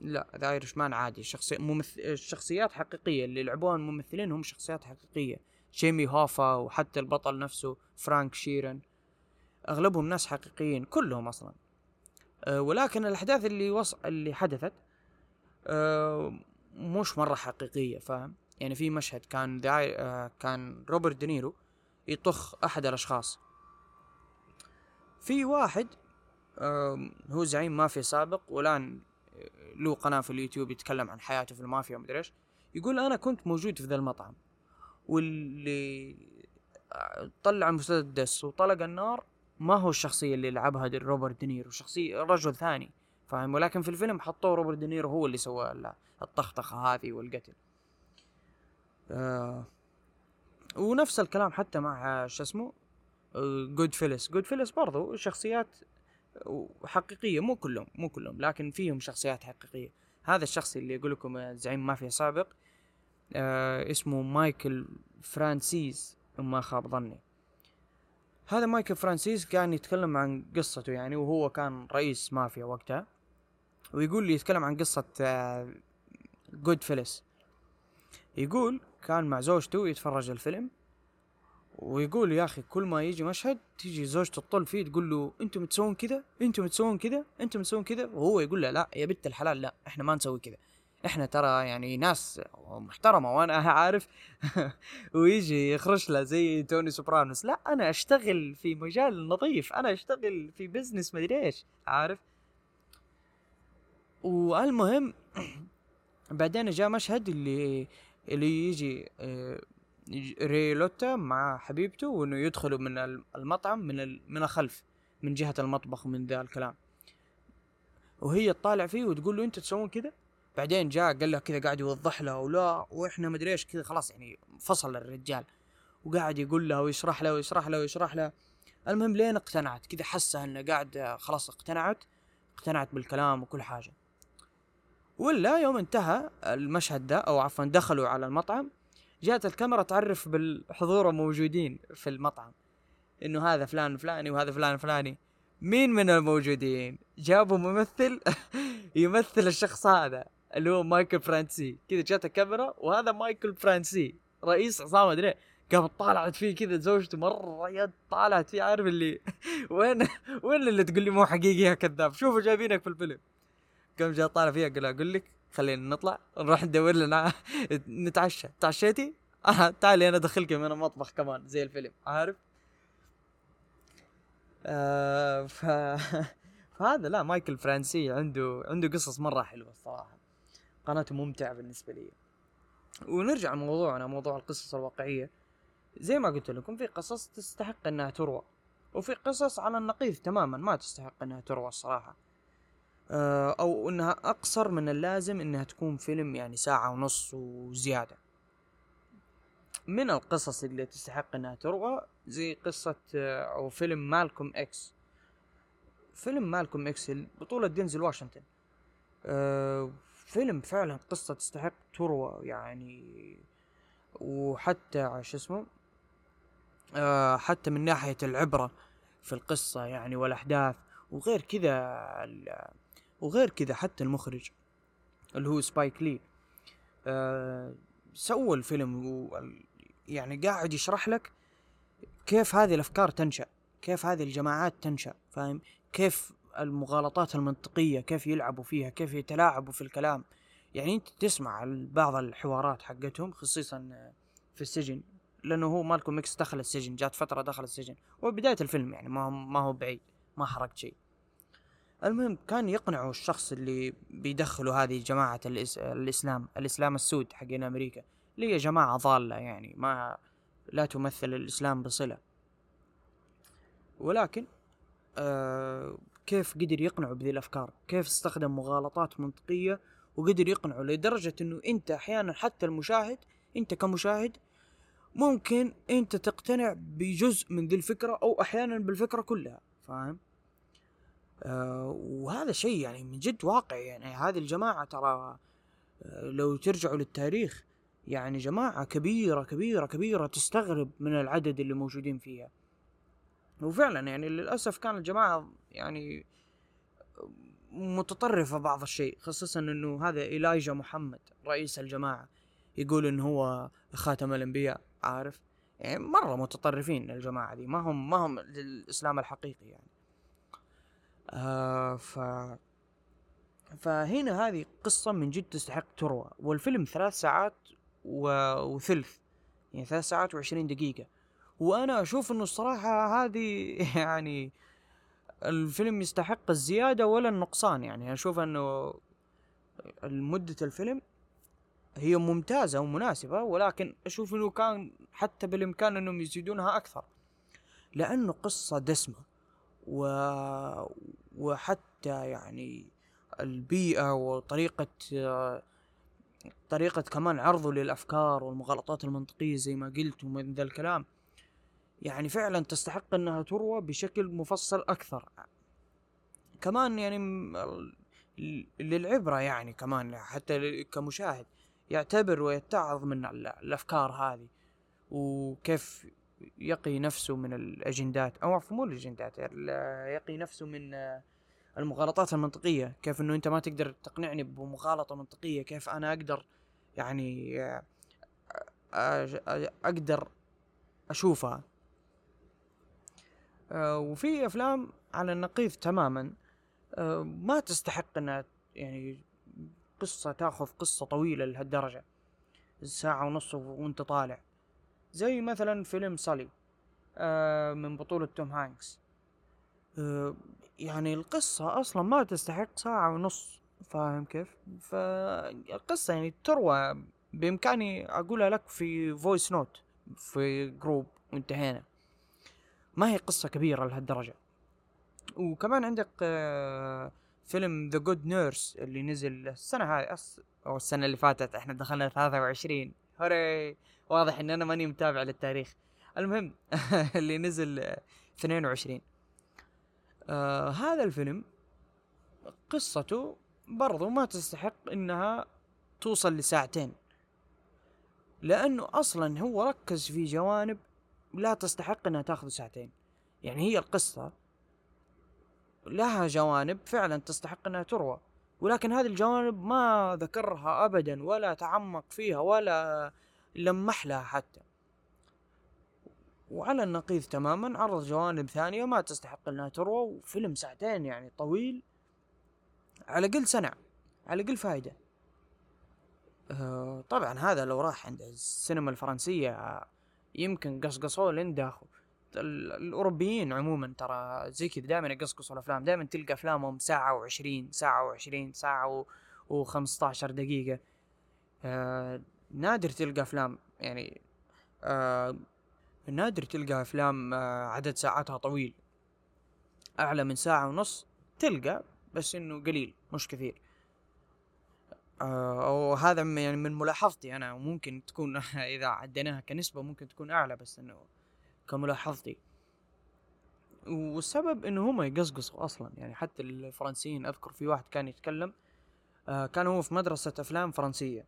لا The Irishman عادي شخصي ممثل الشخصيات حقيقية اللي لعبوها الممثلين هم شخصيات حقيقية. جيمي هوفا وحتى البطل نفسه فرانك شيران أغلبهم ناس حقيقيين كلهم أصلا. ولكن الأحداث اللي وص... اللي حدثت آه، مش مرة حقيقية فاهم؟ يعني في مشهد كان داعي آه كان روبرت دينيرو يطخ أحد الأشخاص. في واحد آه هو زعيم مافيا سابق والآن له قناة في اليوتيوب يتكلم عن حياته في المافيا ومدري إيش. يقول أنا كنت موجود في ذا المطعم واللي طلع مسدس وطلق النار ما هو الشخصية اللي لعبها روبرت دينيرو شخصية رجل ثاني فاهم؟ ولكن في الفيلم حطوه روبرت دينيرو هو اللي سوى الطخطخة هذه والقتل. آه ونفس الكلام حتى مع شو اسمه؟ Goodfellas Goodfellas برضو شخصيات حقيقية مو كلهم مو كلهم لكن فيهم شخصيات حقيقية. هذا الشخص اللي يقول لكم زعيم مافيا سابق آه اسمه مايكل فرانسيس ما خاب ظني. هذا مايكل فرانسيس كان يتكلم عن قصته يعني وهو كان رئيس مافيا وقتها ويقول لي يتكلم عن قصة Good آه، fellas يقول كان مع زوجته يتفرج الفيلم ويقول يا أخي كل ما يجي مشهد تيجي زوجته تطل فيه تقول له أنتم تسوون كذا؟ أنتم تسوون كذا؟ أنتم تسوون كذا؟ وهو يقول له لا يا بنت الحلال لا إحنا ما نسوي كذا. إحنا ترى يعني ناس محترمة وأنا عارف ويجي يخرج له زي توني سوبرانو. لا أنا أشتغل في مجال نظيف أنا أشتغل في business مدري إيش عارف؟ والمهم بعدين جاء مشهد اللي اللي يجي آه، راي ليوتا مع حبيبته وإنه يدخلوا من المطعم من من الخلف من جهة المطبخ ومن ذا الكلام. وهي تطالع فيه وتقول له أنتم تسوون كذا بعدين جاء قال له كذا قاعد يوضح لها ولا وإحنا مدري إيش. كذا خلاص يعني فصل الرجال. وقاعد يقول لها ويشرح لها ويشرح لها ويشرح لها المهم لين اقتنعت كذا حسها إنه قاعد خلاص اقتنعت اقتنعت بالكلام وكل حاجة. ولا يوم انتهى المشهد ده أو عفوا دخلوا على المطعم جات الكاميرا تعرف بالحضور موجودين في المطعم. إنه هذا فلان فلاني وهذا فلان فلاني. مين من الموجودين؟ جابوا ممثل يمثل الشخص هذا. اللي هو مايكل فرانسي. كذا جات الكاميرا وهذا مايكل فرانسي رئيس عصام أدري. قامت طالعت فيه كذا زوجته مرة يد طالعت فيه عارف اللي وين وين اللي تقول لي مو حقيقي يا كذاب؟ شوفوا جايبينك في الفيلم. قام جاء طالع فيها قال أقول لك خلينا نطلع نروح ندور لنا نتعشى. تعشيتي؟ آه تعالي أنا ادخلك من المطبخ كمان زي الفيلم عارف؟ آه ف... فهذا لا مايكل فرانسي عنده عنده قصص مرة حلوة الصراحة. قناته ممتعة بالنسبة لي. ونرجع لموضوعنا موضوع القصص الواقعية. زي ما قلت لكم في قصص تستحق إنها تروى. وفي قصص على النقيض تماما ما تستحق إنها تروى الصراحة. آه، أو إنها أقصر من اللازم إنها تكون فيلم يعني ساعة ونص وزيادة. من القصص اللي تستحق إنها تروى زي قصة آه، أو فيلم مالكوم إكس. فيلم مالكوم إكس بطولة دينزل واشنطن. أه فيلم فعلا قصة تستحق تروى يعني وحتى شو اسمه أه حتى من ناحية العبرة في القصة يعني والأحداث وغير كذا وغير كذا حتى المخرج اللي هو سبايك لي آه سوى الفيلم يعني قاعد يشرح لك كيف هذه الأفكار تنشأ كيف هذه الجماعات تنشأ فاهم؟ كيف المغالطات المنطقية كيف يلعبوا فيها كيف يتلاعبوا في الكلام. يعني أنت تسمع بعض الحوارات حقتهم خصيصا في السجن لأنه هو مالكم إكس دخل السجن جات فترة دخل السجن. وبدايه الفيلم يعني ما هو ما هو بعيد ما حرقت شيء. المهم كان يقنعوا الشخص اللي بيدخلوا هذه جماعة الإس... الإسلام الإسلام السود حقين أمريكا اللي هي جماعة ضالة يعني ما لا تمثل الإسلام بصلة. ولكن آه كيف قدر يقنعوا بذي الأفكار كيف استخدم مغالطات منطقية وقدر يقنعوا لدرجة أنه أنت أحيانا حتى المشاهد أنت كمشاهد ممكن أنت تقتنع بجزء من ذي الفكرة أو أحيانا بالفكرة كلها فاهم؟ آه وهذا شيء يعني من جد واقع يعني هذه الجماعة ترى آه لو ترجعوا للتاريخ يعني جماعة كبيرة كبيرة كبيرة تستغرب من العدد اللي موجودين فيها. وفعلا يعني للأسف كانت جماعة يعني متطرفة بعض الشيء خصوصا إنه هذا إيلايجا محمد رئيس الجماعة يقول إنه هو خاتم الأنبياء عارف؟ يعني مرة متطرفين الجماعة دي ما هم ما هم الاسلام الحقيقي يعني. آه ف فهنا هذه قصة من جد تستحق تروى. والفيلم ثلاث ساعات و... وثلث يعني ثلاث ساعات وعشرين دقيقة. وأنا أشوف إنه الصراحة هذه يعني الفيلم يستحق الزيادة ولا النقصان. يعني أشوف إنه مدة الفيلم هي ممتازة ومناسبة ولكن أشوف إنه كان حتى بالإمكان إنهم يزيدونها أكثر لأنه قصة دسمة و... وحتى يعني البيئة وطريقة طريقة كمان عرضه للأفكار والمغالطات المنطقية زي ما قلت ومن ذا الكلام. يعني فعلا تستحق أنها تروى بشكل مفصل أكثر. كمان يعني للعبرة يعني كمان حتى كمشاهد يعتبر ويتعظ من الأفكار هذه وكيف يقي نفسه من الأجندات أو عفوا مو الأجندات يقي نفسه من المغالطات المنطقية. كيف إنه أنت ما تقدر تقنعني بمغالطة منطقية كيف أنا أقدر يعني أقدر أشوفها. وفي أفلام على النقيض تماما. ما تستحق إنها يعني قصة تأخذ قصة طويلة لهالدرجة. ساعة ونص وأنت طالع. زي مثلا فيلم سالي آه من بطولة توم هانكس. آه يعني القصة أصلا ما تستحق ساعة ونص فاهم كيف؟ فالقصة يعني تروى. بإمكاني أقولها لك في voice note في group وانتهينا. ما هي قصة كبيرة لهالدرجة. وكمان عندك آه فيلم The Good Nurse اللي نزل السنة هاي أو السنة اللي فاتت إحنا دخلنا 23 يوه ري! واضح إن أنا ماني متابع للتاريخ. المهم اللي نزل 22 آه هذا الفيلم قصته برضو ما تستحق إنها توصل لساعتين. لأنه أصلا هو ركز في جوانب لا تستحق إنها تاخذ ساعتين. يعني هي القصة لها جوانب فعلا تستحق إنها تروى ولكن هذه الجوانب ما ذكرها ابدا ولا تعمق فيها ولا لمح لها حتى. وعلى النقيض تماما عرض جوانب ثانية ما تستحق إنها تروى وفيلم ساعتين يعني طويل على قل سنة على قل فايدة. أه طبعا هذا لو راح عند السينما الفرنسية يمكن قصقصوه لين داخل. الأوروبيين عموما ترى زي كذا دائما يقصقصوا الأفلام. دائما تلقى أفلامهم ساعة وعشرين ساعة وعشرين ساعة وخمسة عشر دقيقة. آه نادر تلقى أفلام يعني آه نادر تلقى أفلام آه عدد ساعاتها طويل. أعلى من ساعة ونص تلقى بس إنه قليل مش كثير. وهذا يعني من ملاحظتي أنا وممكن تكون إذا عديناها كنسبة ممكن تكون أعلى بس إنه كملاحظتي. والسبب إنه هم يقصقصوا أصلا يعني حتى الفرنسيين أذكر في واحد كان يتكلم آه كان هو في مدرسة أفلام فرنسية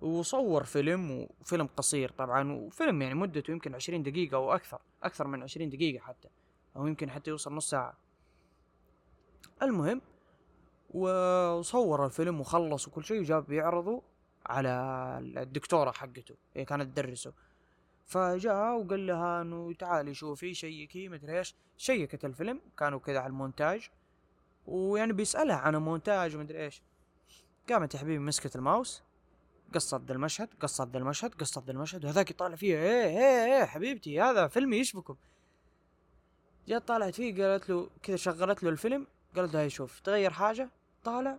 وصور فيلم وفيلم قصير طبعا وفيلم يعني مدته يمكن عشرين دقيقة أو أكثر أكثر من عشرين دقيقة حتى أو يمكن حتى يوصل نص ساعة. المهم وصور الفيلم وخلص وكل شيء وجاب بيعرضه على الدكتورة حقته هي كانت تدرسه. فجاء وقال لها إنه تعالي شوفي check ي مدري إيش. check ت الفيلم كانوا كذا على المونتاج. ويعني بيسألها عن المونتاج ومدري إيش. قامت يا حبيبي مسكت الماوس قصت ذا المشهد قصت ذا المشهد قصت ذا المشهد. وهذاك يطالع فيها إيه إيه إيه حبيبتي هذا فيلم إيش بكم. جات طالعت فيه قالت له كذا شغلت له الفيلم قالت له هاي شوف تغير حاجة. طالع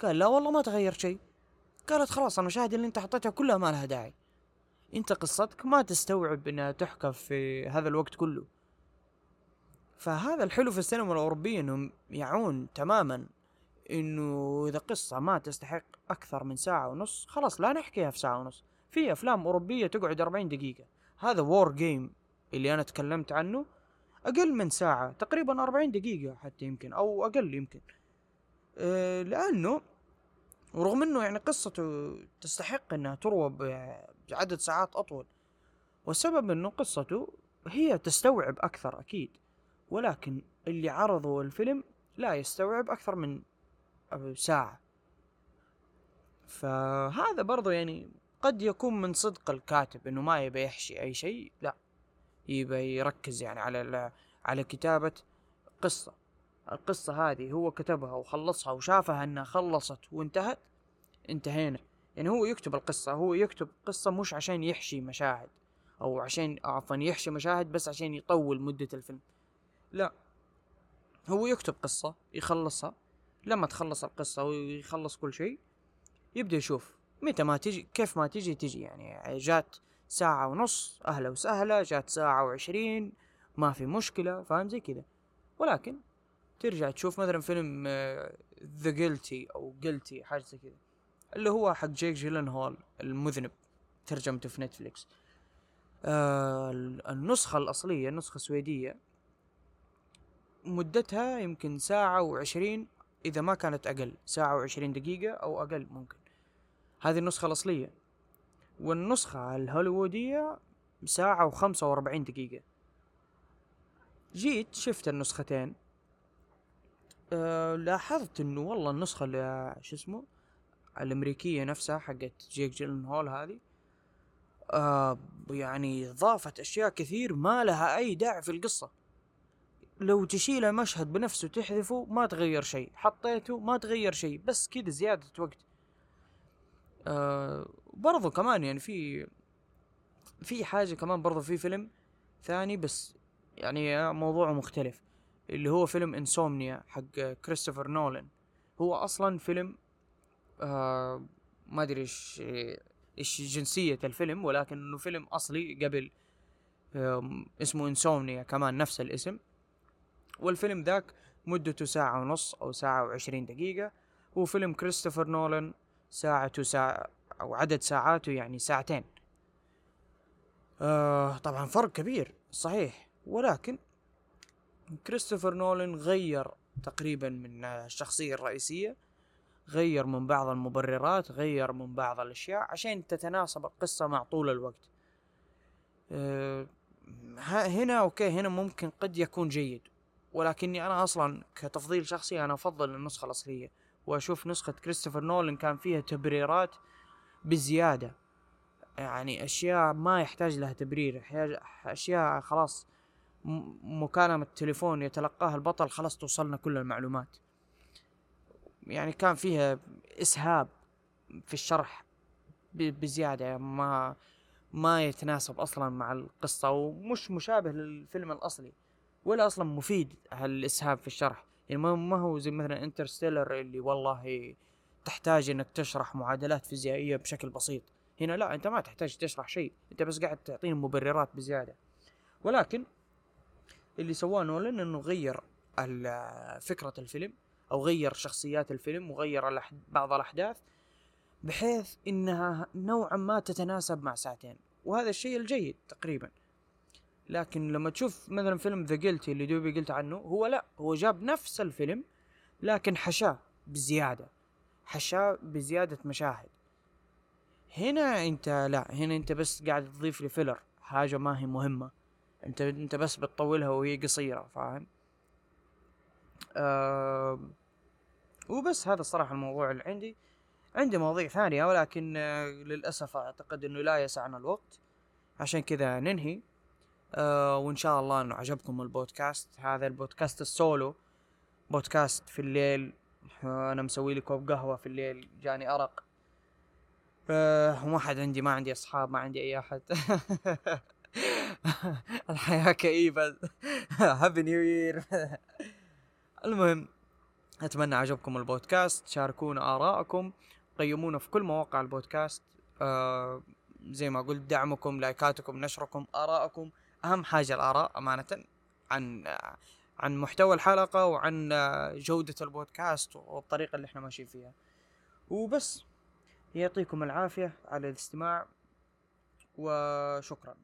قال لا والله ما تغير شيء. قالت خلاص المشاهد اللي أنت حطيتها كلها ما لها داعي. أنت قصتك ما تستوعب إنها تحكى في هذا الوقت كله. فهذا الحلو في السينما الأوروبية إنهم يعون تماما إنه إذا قصة ما تستحق أكثر من ساعة ونص خلاص لا نحكيها في ساعة ونص. في أفلام أوروبية تقعد 40 دقيقة. هذا وور جيم اللي أنا تكلمت عنه أقل من ساعة تقريبا 40 دقيقة حتى يمكن أو أقل يمكن. لأنه ورغم إنه يعني قصته تستحق إنها تروى بعدد ساعات أطول والسبب إنه قصته هي تستوعب أكثر أكيد ولكن اللي عرضوا الفيلم لا يستوعب أكثر من ساعة. فهذا برضو يعني قد يكون من صدق الكاتب إنه ما يبي يحشي أي شيء لا يبي يركز يعني على على كتابة قصة. القصة هذه هو كتبها وخلصها وشافها إنها خلصت وانتهت انتهينا. يعني هو يكتب القصة هو يكتب قصة مش عشان يحشي مشاهد أو عشان عفوا يحشي مشاهد بس عشان يطول مدة الفيلم. لا هو يكتب قصة يخلصها. لما تخلص القصة ويخلص كل شيء يبدأ يشوف متى ما تجي كيف ما تجي تجي. يعني جات ساعة ونص أهلا وسهلا جات ساعة وعشرين ما في مشكلة فاهم؟ زي كذا. ولكن ترجع تشوف مثلا فيلم The Guilty أو Guilty حاجة زي كذا. اللي هو حق جيك جيلنهال المذنب ترجمته في نتفليكس. آه النسخة الأصلية النسخة السويدية مدتها يمكن ساعة وعشرين إذا ما كانت أقل ساعة وعشرين دقيقة أو أقل ممكن. هذه النسخة الأصلية. والنسخة الهوليوودية ساعة وخمسة وأربعين دقيقة. جيت شفت النسختين. أه لاحظت إنه والله النسخة اللي شو اسمه الأمريكية نفسها حقت جيك جيلن هول هذه آه يعني ضافت أشياء كثير ما لها أي داعي في القصة. لو تشيل مشهد بنفسه تحذفه ما تغير شيء حطيته ما تغير شيء بس كذا زيادة وقت. آه برضو كمان يعني في في حاجة كمان برضو في فيلم ثاني بس يعني موضوعه مختلف. اللي هو فيلم انسومنيا حق كريستوفر نولان هو أصلا فيلم آه ما أدري إيش إيش جنسية الفيلم ولكن إنه فيلم أصلي قبل اسمه انسومنيا كمان نفس الاسم. والفيلم ذاك مدته ساعة ونص أو ساعة وعشرين دقيقة. هو فيلم كريستوفر نولان ساعته ساعة أو عدد ساعاته يعني ساعتين. آه طبعا فرق كبير صحيح. ولكن كريستوفر نولان غير تقريبا من الشخصية الرئيسية غير من بعض المبررات غير من بعض الأشياء عشان تتناسب القصة مع طول الوقت. أه هنا أوكي هنا ممكن قد يكون جيد ولكني أنا أصلا كتفضيل شخصي أنا أفضل النسخة الأصلية وأشوف نسخة كريستوفر نولن كان فيها تبريرات بزيادة. يعني أشياء ما يحتاج لها تبرير أشياء خلاص مكالمة تليفون يتلقاها البطل خلاص توصلنا كل المعلومات. يعني كان فيها إسهاب في الشرح بزيادة ما ما يتناسب أصلا مع القصة ومش مشابه للفيلم الأصلي ولا أصلا مفيد هالإسهاب في الشرح. يعني ما هو زي مثلا انترستيلر اللي والله تحتاج إنك تشرح معادلات فيزيائية بشكل بسيط. هنا لا أنت ما تحتاج تشرح شيء أنت بس قاعد تعطيني مبررات بزيادة. ولكن اللي سواه نولن إنه غير فكرة الفيلم أو غير شخصيات الفيلم وغير بعض الأحداث بحيث إنها نوعا ما تتناسب مع ساعتين. وهذا الشيء الجيد تقريبا. لكن لما تشوف مثلا فيلم The Guilty اللي دوبي قلت عنه هو لا هو جاب نفس الفيلم لكن حشاه بزيادة. حشاه بزيادة مشاهد. هنا أنت لا هنا أنت بس قاعد تضيف لي filler حاجة ما هي مهمة. انت انت بس بتطولها وهي قصيرة فاهم؟ آه وبس هذا الصراحة الموضوع اللي عندي. عندي مواضيع ثانية ولكن آه للأسف أعتقد أنه لا يسعنا الوقت. عشان كذا ننهي. آه وإن شاء الله أنه عجبكم البودكاست. هذا البودكاست السولو. بودكاست في الليل. آه أنا مسوي لي كوب قهوة في الليل جاني أرق. آه وما حد عندي ما عندي أصحاب ما عندي أي أحد. الحياة كئيبة. هابي نيو يير المهم أتمنى عجبكم البودكاست. شاركونا ارائكم قيمونا في كل مواقع البودكاست. آه زي ما قلت دعمكم لايكاتكم نشركم ارائكم أهم حاجة الآراء أمانة عن عن محتوى الحلقة وعن جودة البودكاست والطريقة اللي إحنا ماشيين فيها. وبس. يعطيكم العافية على الاستماع. وشكرا.